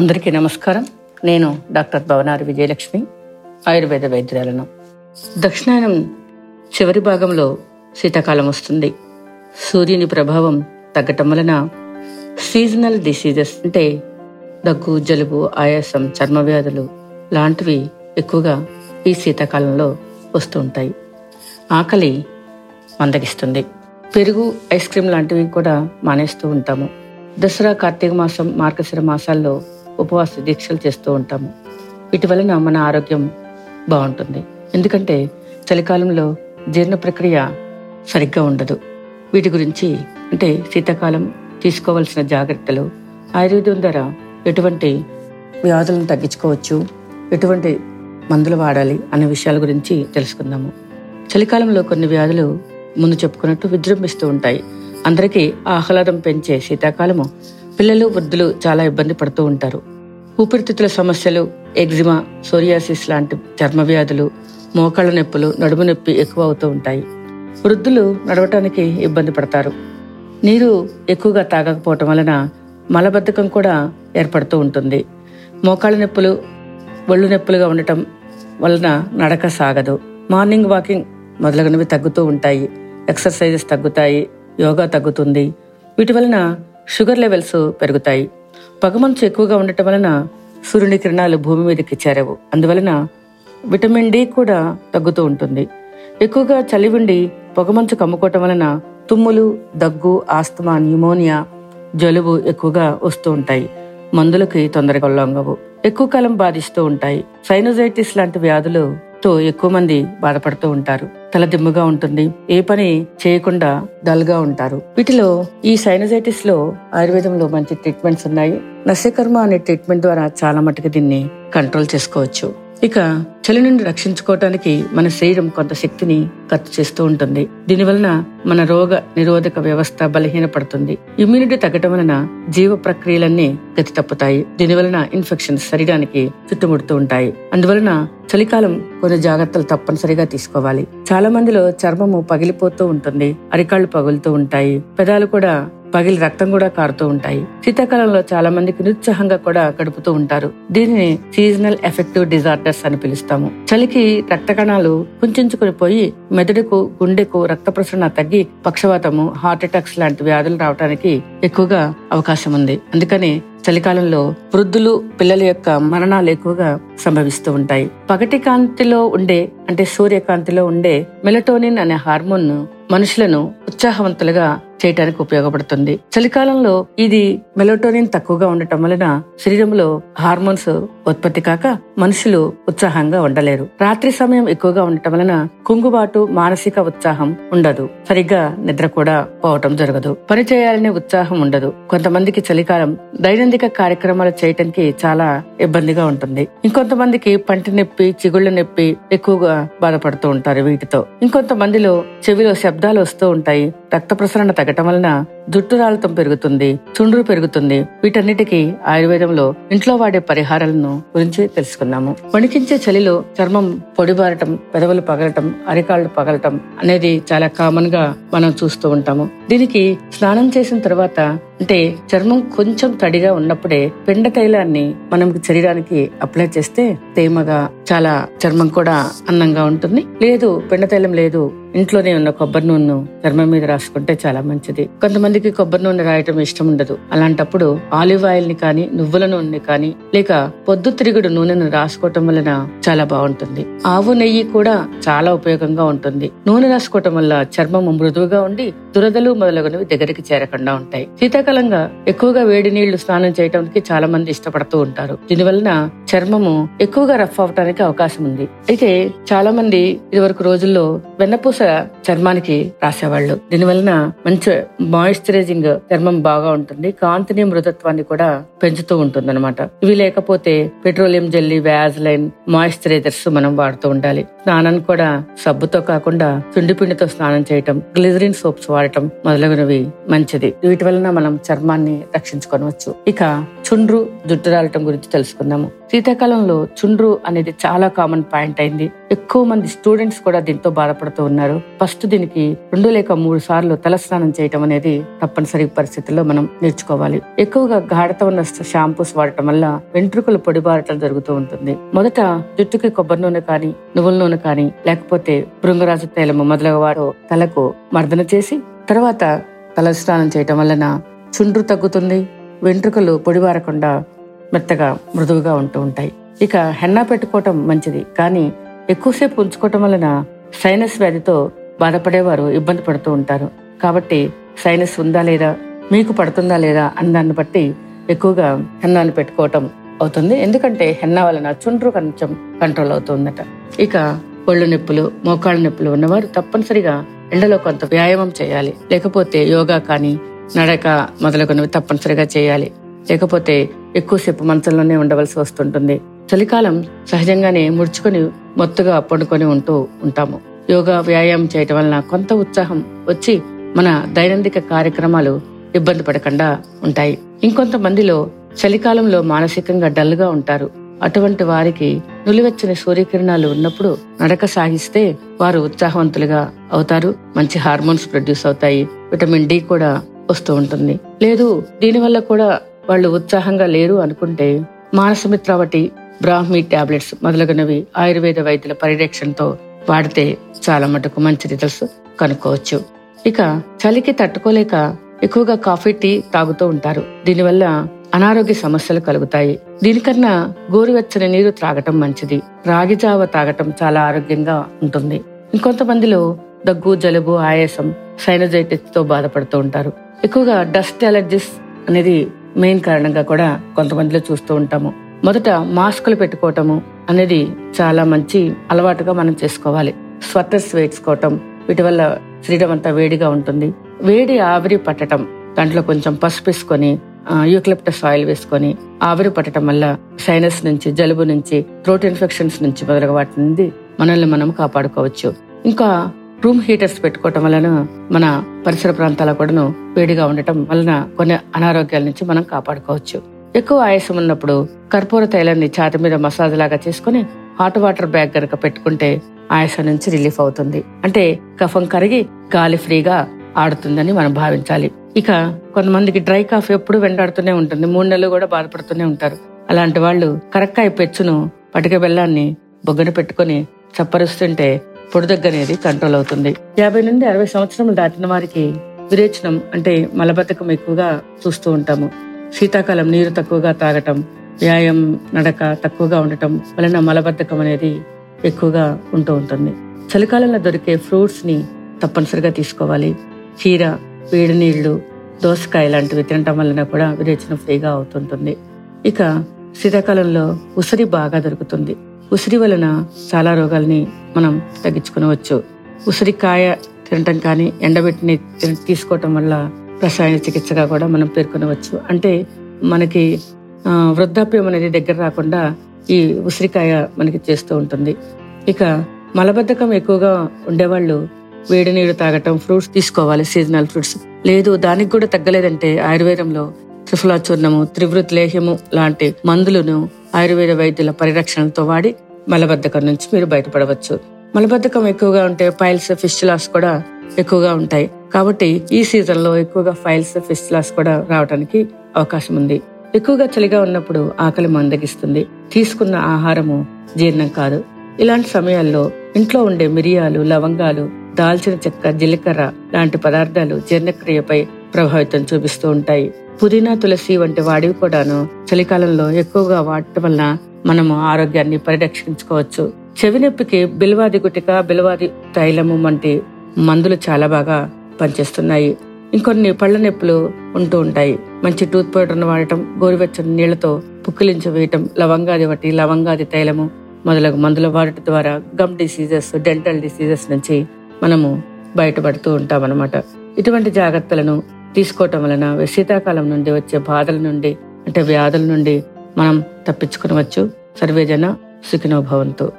అందరికీ నమస్కారం. నేను డాక్టర్ భవనారి విజయలక్ష్మి ఆయుర్వేద వైద్యురాలను. దక్షిణాయనం చివరి భాగంలో శీతాకాలం వస్తుంది. సూర్యుని ప్రభావం తగ్గటం వలన సీజనల్ డిసీజెస్ అంటే దగ్గు జలుబు ఆయాసం చర్మ వ్యాధులు లాంటివి ఎక్కువగా ఈ శీతాకాలంలో వస్తూ ఉంటాయి. ఆకలి మందగిస్తుంది. పెరుగు ఐస్ క్రీమ్ లాంటివి కూడా మానేస్తూ ఉంటాము. దసరా కార్తీక మాసం మార్గశిర మాసాల్లో ఉపవాస దీక్షలు చేస్తూ ఉంటాము. వీటి వలన మన ఆరోగ్యం బాగుంటుంది. ఎందుకంటే చలికాలంలో జీర్ణ ప్రక్రియ సరిగ్గా ఉండదు. వీటి గురించి అంటే శీతాకాలం తీసుకోవాల్సిన జాగ్రత్తలు ఆయుర్వేదం ద్వారా ఎటువంటి వ్యాధులను తగ్గించుకోవచ్చు ఎటువంటి మందులు వాడాలి అనే విషయాల గురించి తెలుసుకుందాము. చలికాలంలో కొన్ని వ్యాధులు ముందు చెప్పుకున్నట్టు విజృంభిస్తూ ఉంటాయి. అందరికీ ఆహ్లాదం పెంచే శీతాకాలము పిల్లలు వృద్ధులు చాలా ఇబ్బంది పడుతూ ఉంటారు. ఊపిరితిత్తుల సమస్యలు ఎగ్జిమా సోరియాసిస్ లాంటి చర్మ వ్యాధులు మోకాళ్ళ నొప్పులు నడుము నొప్పి ఎక్కువ అవుతూ ఉంటాయి. వృద్ధులు నడవటానికి ఇబ్బంది పడతారు. నీరు ఎక్కువగా తాగకపోవటం వలన మలబద్ధకం కూడా ఏర్పడుతూ ఉంటుంది. మోకాళ్ళ నొప్పులు ఒళ్ళు నొప్పులుగా ఉండటం వలన నడక సాగదు. మార్నింగ్ వాకింగ్ మొదలగునవి తగ్గుతూ ఉంటాయి. ఎక్సర్సైజెస్ తగ్గుతాయి యోగా తగ్గుతుంది. వీటి వలన షుగర్ లెవెల్స్ పెరుగుతాయి. పొగమంచు ఎక్కువగా ఉండటం వలన సూర్యుని కిరణాలు భూమి మీదకి చేరవు. అందువలన విటమిన్ డి కూడా తగ్గుతూ ఉంటుంది. ఎక్కువగా చలి ఉండి పొగమంచు కమ్ముకోవటం వలన తుమ్ములు దగ్గు ఆస్తమా న్యూమోనియా జలుబు ఎక్కువగా వస్తూ ఉంటాయి. మందులకి తొందరగా లొంగవు. ఎక్కువ కాలం బాధిస్తూ ఉంటాయి. సైనోజైటిస్ లాంటి వ్యాధులతో ఎక్కువ మంది బాధపడుతూ ఉంటారు. తల దిమ్ముగా ఉంటుంది. ఏ పని చేయకుండా డల్గా ఉంటారు. వీటిలో ఈ సైనజైటిస్లో ఆయుర్వేదంలో మంచి ట్రీట్మెంట్స్ ఉన్నాయి. నస్యకర్మ అనే ట్రీట్మెంట్ ద్వారా చాలా మటుకు దీన్ని కంట్రోల్ చేసుకోవచ్చు. ఇక చలి నుండి రక్షించుకోవటానికి మన శరీరం కొంత శక్తిని ఖర్చు చేస్తూ ఉంటుంది. దీనివలన మన రోగ నిరోధక వ్యవస్థ బలహీనపడుతుంది. ఇమ్యూనిటీ తగ్గటం వలన జీవ ప్రక్రియలన్నీ గతి తప్పుతాయి. దీనివలన ఇన్ఫెక్షన్స్ శరీరానికి చుట్టుముడుతూ ఉంటాయి. అందువలన చలికాలం కొన్ని జాగ్రత్తలు తప్పనిసరిగా తీసుకోవాలి. చాలా మందిలో చర్మము పగిలిపోతూ ఉంటుంది. అరికాళ్ళు పగులుతూ ఉంటాయి. పెదాలు కూడా పగిలి రక్తం కూడా కారుతూ ఉంటాయి. శీతాకాలంలో చాలా మందికి నిరుత్సాహంగా కూడా గడుపుతూ ఉంటారు. దీనిని సీజనల్ ఎఫెక్టివ్ డిజార్డర్స్ అని పిలుస్తాము. చలికి రక్త కణాలు కుంచుకుని పోయి మెదడుకు గుండెకు రక్త ప్రసరణ తగ్గి పక్షవాతము హార్ట్ అటాక్స్ లాంటి వ్యాధులు రావడానికి ఎక్కువగా అవకాశం ఉంది. అందుకని చలికాలంలో వృద్ధులు పిల్లల యొక్క మరణాలు ఎక్కువగా సంభవిస్తూ ఉంటాయి. పగటి కాంతిలో ఉండే అంటే సూర్యకాంతిలో ఉండే మెలటోనిన్ అనే హార్మోన్ మనుషులను ఉత్సాహవంతులుగా చేయటానికి ఉపయోగపడుతుంది. చలికాలంలో ఇది మెలోటోనిన్ తక్కువగా ఉండటం వలన శరీరంలో హార్మోన్స్ ఉత్పత్తి కాక మనుషులు ఉత్సాహంగా ఉండలేరు. రాత్రి సమయం ఎక్కువగా ఉండటం వలన కుంగుబాటు మానసిక ఉత్సాహం ఉండదు. సరిగ్గా నిద్ర కూడా పోవటం జరగదు. పని చేయాలనే ఉత్సాహం ఉండదు. కొంతమందికి చలికాలం దైనందిక కార్యక్రమాలు చేయటానికి చాలా ఇబ్బందిగా ఉంటుంది. ఇంకొంతమందికి పంటి నొప్పి చిగుళ్ళ నొప్పి ఎక్కువగా బాధపడుతూ ఉంటారు వీటితో. ఇంకొంతమందిలో చెవిలో శబ్దాలు వస్తూ ఉంటాయి. రక్త ప్రసరణ తగ్గటం వలన జుట్టు రాలతం పెరుగుతుంది చుండ్రు పెరుగుతుంది. వీటన్నిటికీ ఆయుర్వేదంలో ఇంట్లో వాడే పరిహారాలను గురించి తెలుసుకున్నాము. వణికించే చలిలో చర్మం పొడిబారటం పెదవులు పగలటం అరికాళ్ళు పగలటం అనేది చాలా కామన్గా మనం చూస్తూ ఉంటాము. దీనికి స్నానం చేసిన తర్వాత అంటే చర్మం కొంచెం తడిగా ఉన్నప్పుడే పిండ తైలాన్ని మనం శరీరానికి అప్లై చేస్తే తేమగా చాలా చర్మం కూడా అందంగా ఉంటుంది. లేదు పిండ తైలం లేదు ఇంట్లోనే ఉన్న కొబ్బరి నూనె చర్మం మీద రాసుకుంటే చాలా మంచిది. కొంతమంది కొంతమందికి కొబ్బరి నూనె రాయటం ఇష్టం ఉండదు. అలాంటప్పుడు ఆలివ్ ఆయిల్ని కానీ నువ్వుల నూనె కానీ లేక పొద్దు తిరుగుడు నూనెను రాసుకోవటం వలన చాలా బాగుంటుంది. ఆవు నెయ్యి కూడా చాలా ఉపయోగంగా ఉంటుంది. నూనె రాసుకోవటం వల్ల చర్మం మృదువుగా ఉండి దురదలు మొదలగునవి దగ్గరికి చేరకుండా ఉంటాయి. శీతాకాలంగా ఎక్కువగా వేడి నీళ్ళు స్నానం చేయడానికి చాలా మంది ఇష్టపడుతూ ఉంటారు. దీనివలన చర్మము ఎక్కువగా రఫ్ అవటానికి అవకాశం ఉంది. అయితే చాలా మంది ఇదివరకు రోజుల్లో వెన్నపూస చర్మానికి రాసేవాళ్ళు. దీనివలన మంచి మాయిశ్చరైజింగ్ చర్మం బాగా ఉంటుంది. కాంతిని మృదత్వాన్ని కూడా పెంచుతూ ఉంటుంది అనమాట ఇవి లేకపోతే పెట్రోలియం జెల్లీ వ్యాజ్లైన్ మాయిశ్చరైజర్స్ మనం వాడుతూ ఉండాలి. స్నానాన్ని కూడా సబ్బుతో కాకుండా చుండి పిండితో స్నానం చేయటం గ్లిజరిన్ సోప్స్ వాడటం మొదలగునవి మంచిది. వీటి వలన మనం చర్మాన్ని రక్షించుకోవచ్చు ఇక చుండ్రు జుట్టు రాలటం గురించి తెలుసుకుందాము. శీతాకాలంలో చుండ్రు అనేది చాలా కామన్ పాయింట్ అయింది. ఎక్కువ మంది స్టూడెంట్స్ కూడా దీంతో బాధపడుతూ ఉన్నారు. ఫస్ట్ దీనికి రెండు లేక మూడు సార్లు తలస్నానం చేయటం అనేది తప్పనిసరి పరిస్థితుల్లో మనం నేర్చుకోవాలి. ఎక్కువగా గాఢత ఉన్న షాంపూస్ వాడటం వల్ల వెంట్రుకలు పొడిబారటం జరుగుతూ ఉంటుంది. మొదట జుట్టుకి కొబ్బరి నూనె కానీ నువ్వుల నూనె కానీ లేకపోతే భృంగరాజు తైలము మొదలగు వారు తలకు మర్దన చేసి తర్వాత తలస్నానం చేయటం వలన చుండ్రు తగ్గుతుంది. వెంట్రుకలు పొడిబారకుండా మెత్తగా మృదువుగా ఉంటూ ఉంటాయి. ఇక హెన్నా పెట్టుకోవటం మంచిది కానీ ఎక్కువసేపు ఉంచుకోవటం వలన సైనస్ వ్యాధితో బాధపడేవారు ఇబ్బంది పడుతూ ఉంటారు. కాబట్టి సైనస్ ఉందా లేదా మీకు పడుతుందా లేదా అన్న దాన్ని బట్టి ఎక్కువగా హెన్నాను పెట్టుకోవటం అవుతుంది. ఎందుకంటే హెన్నా వలన చుండ్రు కొంచెం కంట్రోల్ అవుతుందట. ఇక ఒళ్ళు నొప్పులు మోకాళ్ళ నొప్పులు ఉన్నవారు తప్పనిసరిగా ఎండలో కొంత వ్యాయామం చేయాలి. లేకపోతే యోగా కానీ నడక మొదలగునవి తప్పనిసరిగా చేయాలి. లేకపోతే ఎక్కువసేపు మంచంలోనే ఉండవలసి వస్తుంటుంది. చలికాలం సహజంగానే ముడుచుకొని మొత్తుగా పండుకొని ఉంటూ ఉంటాము. యోగా వ్యాయామం చేయటం వలన కొంత ఉత్సాహం వచ్చి మన దైనందిక కార్యక్రమాలు ఇబ్బంది పడకుండా ఉంటాయి. ఇంకొంతమందిలో చలికాలంలో మానసికంగా డల్గా ఉంటారు. అటువంటి వారికి నులివెచ్చని సూర్యకిరణాలు ఉన్నప్పుడు నడక సాగిస్తే వారు ఉత్సాహవంతులుగా అవుతారు. మంచి హార్మోన్స్ ప్రొడ్యూస్ అవుతాయి. విటమిన్ డి కూడా వస్తూ ఉంటుంది. లేదు దీనివల్ల కూడా వాళ్ళు ఉత్సాహంగా లేరు అనుకుంటే మానసమిత్రావటి బ్రాహ్మీ టాబ్లెట్స్ మొదలగునవి ఆయుర్వేద వైద్యుల పరిరక్షణతో వాడితే చాలా మటుకు మంచి రిజల్ట్స్ కనుక్కోవచ్చు. ఇక చలికి తట్టుకోలేక ఎక్కువగా కాఫీ టీ తాగుతూ ఉంటారు. దీనివల్ల అనారోగ్య సమస్యలు కలుగుతాయి. దీనికన్నా గోరువెచ్చని నీరు త్రాగటం మంచిది. రాగి జావ తాగటం చాలా ఆరోగ్యంగా ఉంటుంది. ఇంకొంతమందిలో దగ్గు జలుబు ఆయాసం సైనజైటిస్తో బాధపడుతూ ఉంటారు. ఎక్కువగా డస్ట్ అలర్జీస్ అనేది మెయిన్ కారణంగా కూడా కొంతమందిలో చూస్తూ ఉంటాము. మొదట మాస్కులు పెట్టుకోవటము అనేది చాలా మంచి అలవాటుగా మనం చేసుకోవాలి. స్వెటర్స్ వేసుకోవటం వీటి వల్ల శరీరం అంతా వేడిగా ఉంటుంది. వేడి ఆవిరి పట్టటం దాంట్లో కొంచెం పసుపు వేసుకొని యూక్లిప్టస్ ఆయిల్ వేసుకొని ఆవిరి పట్టడం వల్ల సైనస్ నుంచి జలుబు నుంచి థ్రోట్ ఇన్ఫెక్షన్స్ నుంచి మొదలగు వాటి నుండి మనల్ని మనం కాపాడుకోవచ్చు. ఇంకా రూమ్ హీటర్స్ పెట్టుకోవటం వలన మన పరిసర ప్రాంతాల కూడాను వేడిగా ఉండటం వలన కొన్ని అనారోగ్యాల నుంచి మనం కాపాడుకోవచ్చు. ఎక్కువ ఆయాసం ఉన్నప్పుడు కర్పూర తైలాన్ని ఛాతి మీద మసాజ్ లాగా చేసుకుని హాట్ వాటర్ బ్యాగ్ గనక పెట్టుకుంటే ఆయాసం నుంచి రిలీఫ్ అవుతుంది. అంటే కఫం కరిగి గాలి ఫ్రీగా ఆడుతుందని మనం భావించాలి. ఇక కొంతమందికి డ్రై కాఫ్ ఎప్పుడు వెంటాడుతూనే ఉంటుంది. మూడు నెలలు కూడా బాధపడుతూనే ఉంటారు. అలాంటి వాళ్ళు కరక్కాయ పెచ్చును పటిక బెల్లాన్ని బొగ్గన పెట్టుకుని చప్పరుస్తుంటే పొడిదగ్గ అనేది కంట్రోల్ అవుతుంది. యాభై నుండి అరవై సంవత్సరములు దాటిన వారికి విరేచనం అంటే మలబద్ధకం ఎక్కువగా చూస్తూ ఉంటాము. శీతాకాలం నీరు తక్కువగా తాగటం వ్యాయామం నడక తక్కువగా ఉండటం వలన మలబద్ధకం అనేది ఎక్కువగా ఉంటూ ఉంటుంది. చలికాలంలో దొరికే ఫ్రూట్స్ని తప్పనిసరిగా తీసుకోవాలి. కీర వేడి నీళ్ళు దోసకాయ లాంటివి తినటం వలన కూడా విరేచనం ఫ్రీగా అవుతుంటుంది. ఇక శీతాకాలంలో ఉసిరి బాగా దొరుకుతుంది. ఉసిరి వలన చాలా రోగాల్ని మనం తగ్గించుకునవచ్చు. ఉసిరికాయ తినటం కానీ ఎండబెట్టిని తిన- తీసుకోవటం వల్ల రసాయన చికిత్సగా కూడా మనం పేర్కొనవచ్చు. అంటే మనకి వృద్ధాప్యం అనేది దగ్గర రాకుండా ఈ ఉసిరికాయ మనకి చేస్తూ ఉంటుంది. ఇక మలబద్ధకం ఎక్కువగా ఉండేవాళ్ళు వేడి నీరు తాగటం ఫ్రూట్స్ తీసుకోవాలి సీజనల్ ఫ్రూట్స్. లేదు దానికి కూడా తగ్గలేదంటే ఆయుర్వేదంలో త్రిఫలా చూర్ణము త్రివృత్ లేహ్యము లాంటి మందులను ఆయుర్వేద వైద్యుల పరిరక్షణతో వాడి మలబద్ధకం నుంచి మీరు బయటపడవచ్చు. మలబద్ధకం ఎక్కువగా ఉంటే ఫైల్స్ ఫిస్టులాస్ కూడా ఎక్కువగా ఉంటాయి. కాబట్టి ఈ సీజన్లో ఎక్కువగా ఫైల్స్ ఫిస్టులాస్ కూడా రావడానికి అవకాశం ఉంది. ఎక్కువగా చలిగా ఉన్నప్పుడు ఆకలి మందగిస్తుంది. తీసుకున్న ఆహారము జీర్ణం కాదు. ఇలాంటి సమయాల్లో ఇంట్లో ఉండే మిరియాలు లవంగాలు దాల్చిన చెక్క జీలకర్ర లాంటి పదార్థాలు జీర్ణక్రియపై ప్రభావితం చూపిస్తూ ఉంటాయి. పుదీనా తులసి వంటి వాడివి కూడాను చలికాలంలో ఎక్కువగా వాడటం వలన మనము ఆరోగ్యాన్ని పరిరక్షించుకోవచ్చు. చెవి నొప్పికి బిల్వాది గుటిక బిల్వాది తైలము వంటి మందులు చాలా బాగా పనిచేస్తున్నాయి. ఇంకొన్ని పళ్ళ నొప్పులు ఉంటూ ఉంటాయి. మంచి టూత్ పౌడర్ను వాడటం గోరువెచ్చని నీళ్ళతో పుక్కిలించి వేయటం లవంగాది ఒకటి లవంగాది తైలము మొదలగు మందులు వాడటం ద్వారా గమ్ డిసీజెస్ డెంటల్ డిసీజెస్ నుంచి మనము బయటపడుతూ ఉంటాం అనమాట ఇటువంటి జాగ్రత్తలను తీసుకోవటం వలన శీతాకాలం నుండి వచ్చే బాధల నుండి అంటే వ్యాధుల నుండి మనం తప్పించుకునవచ్చు. సర్వేజన సుఖినోభవంతో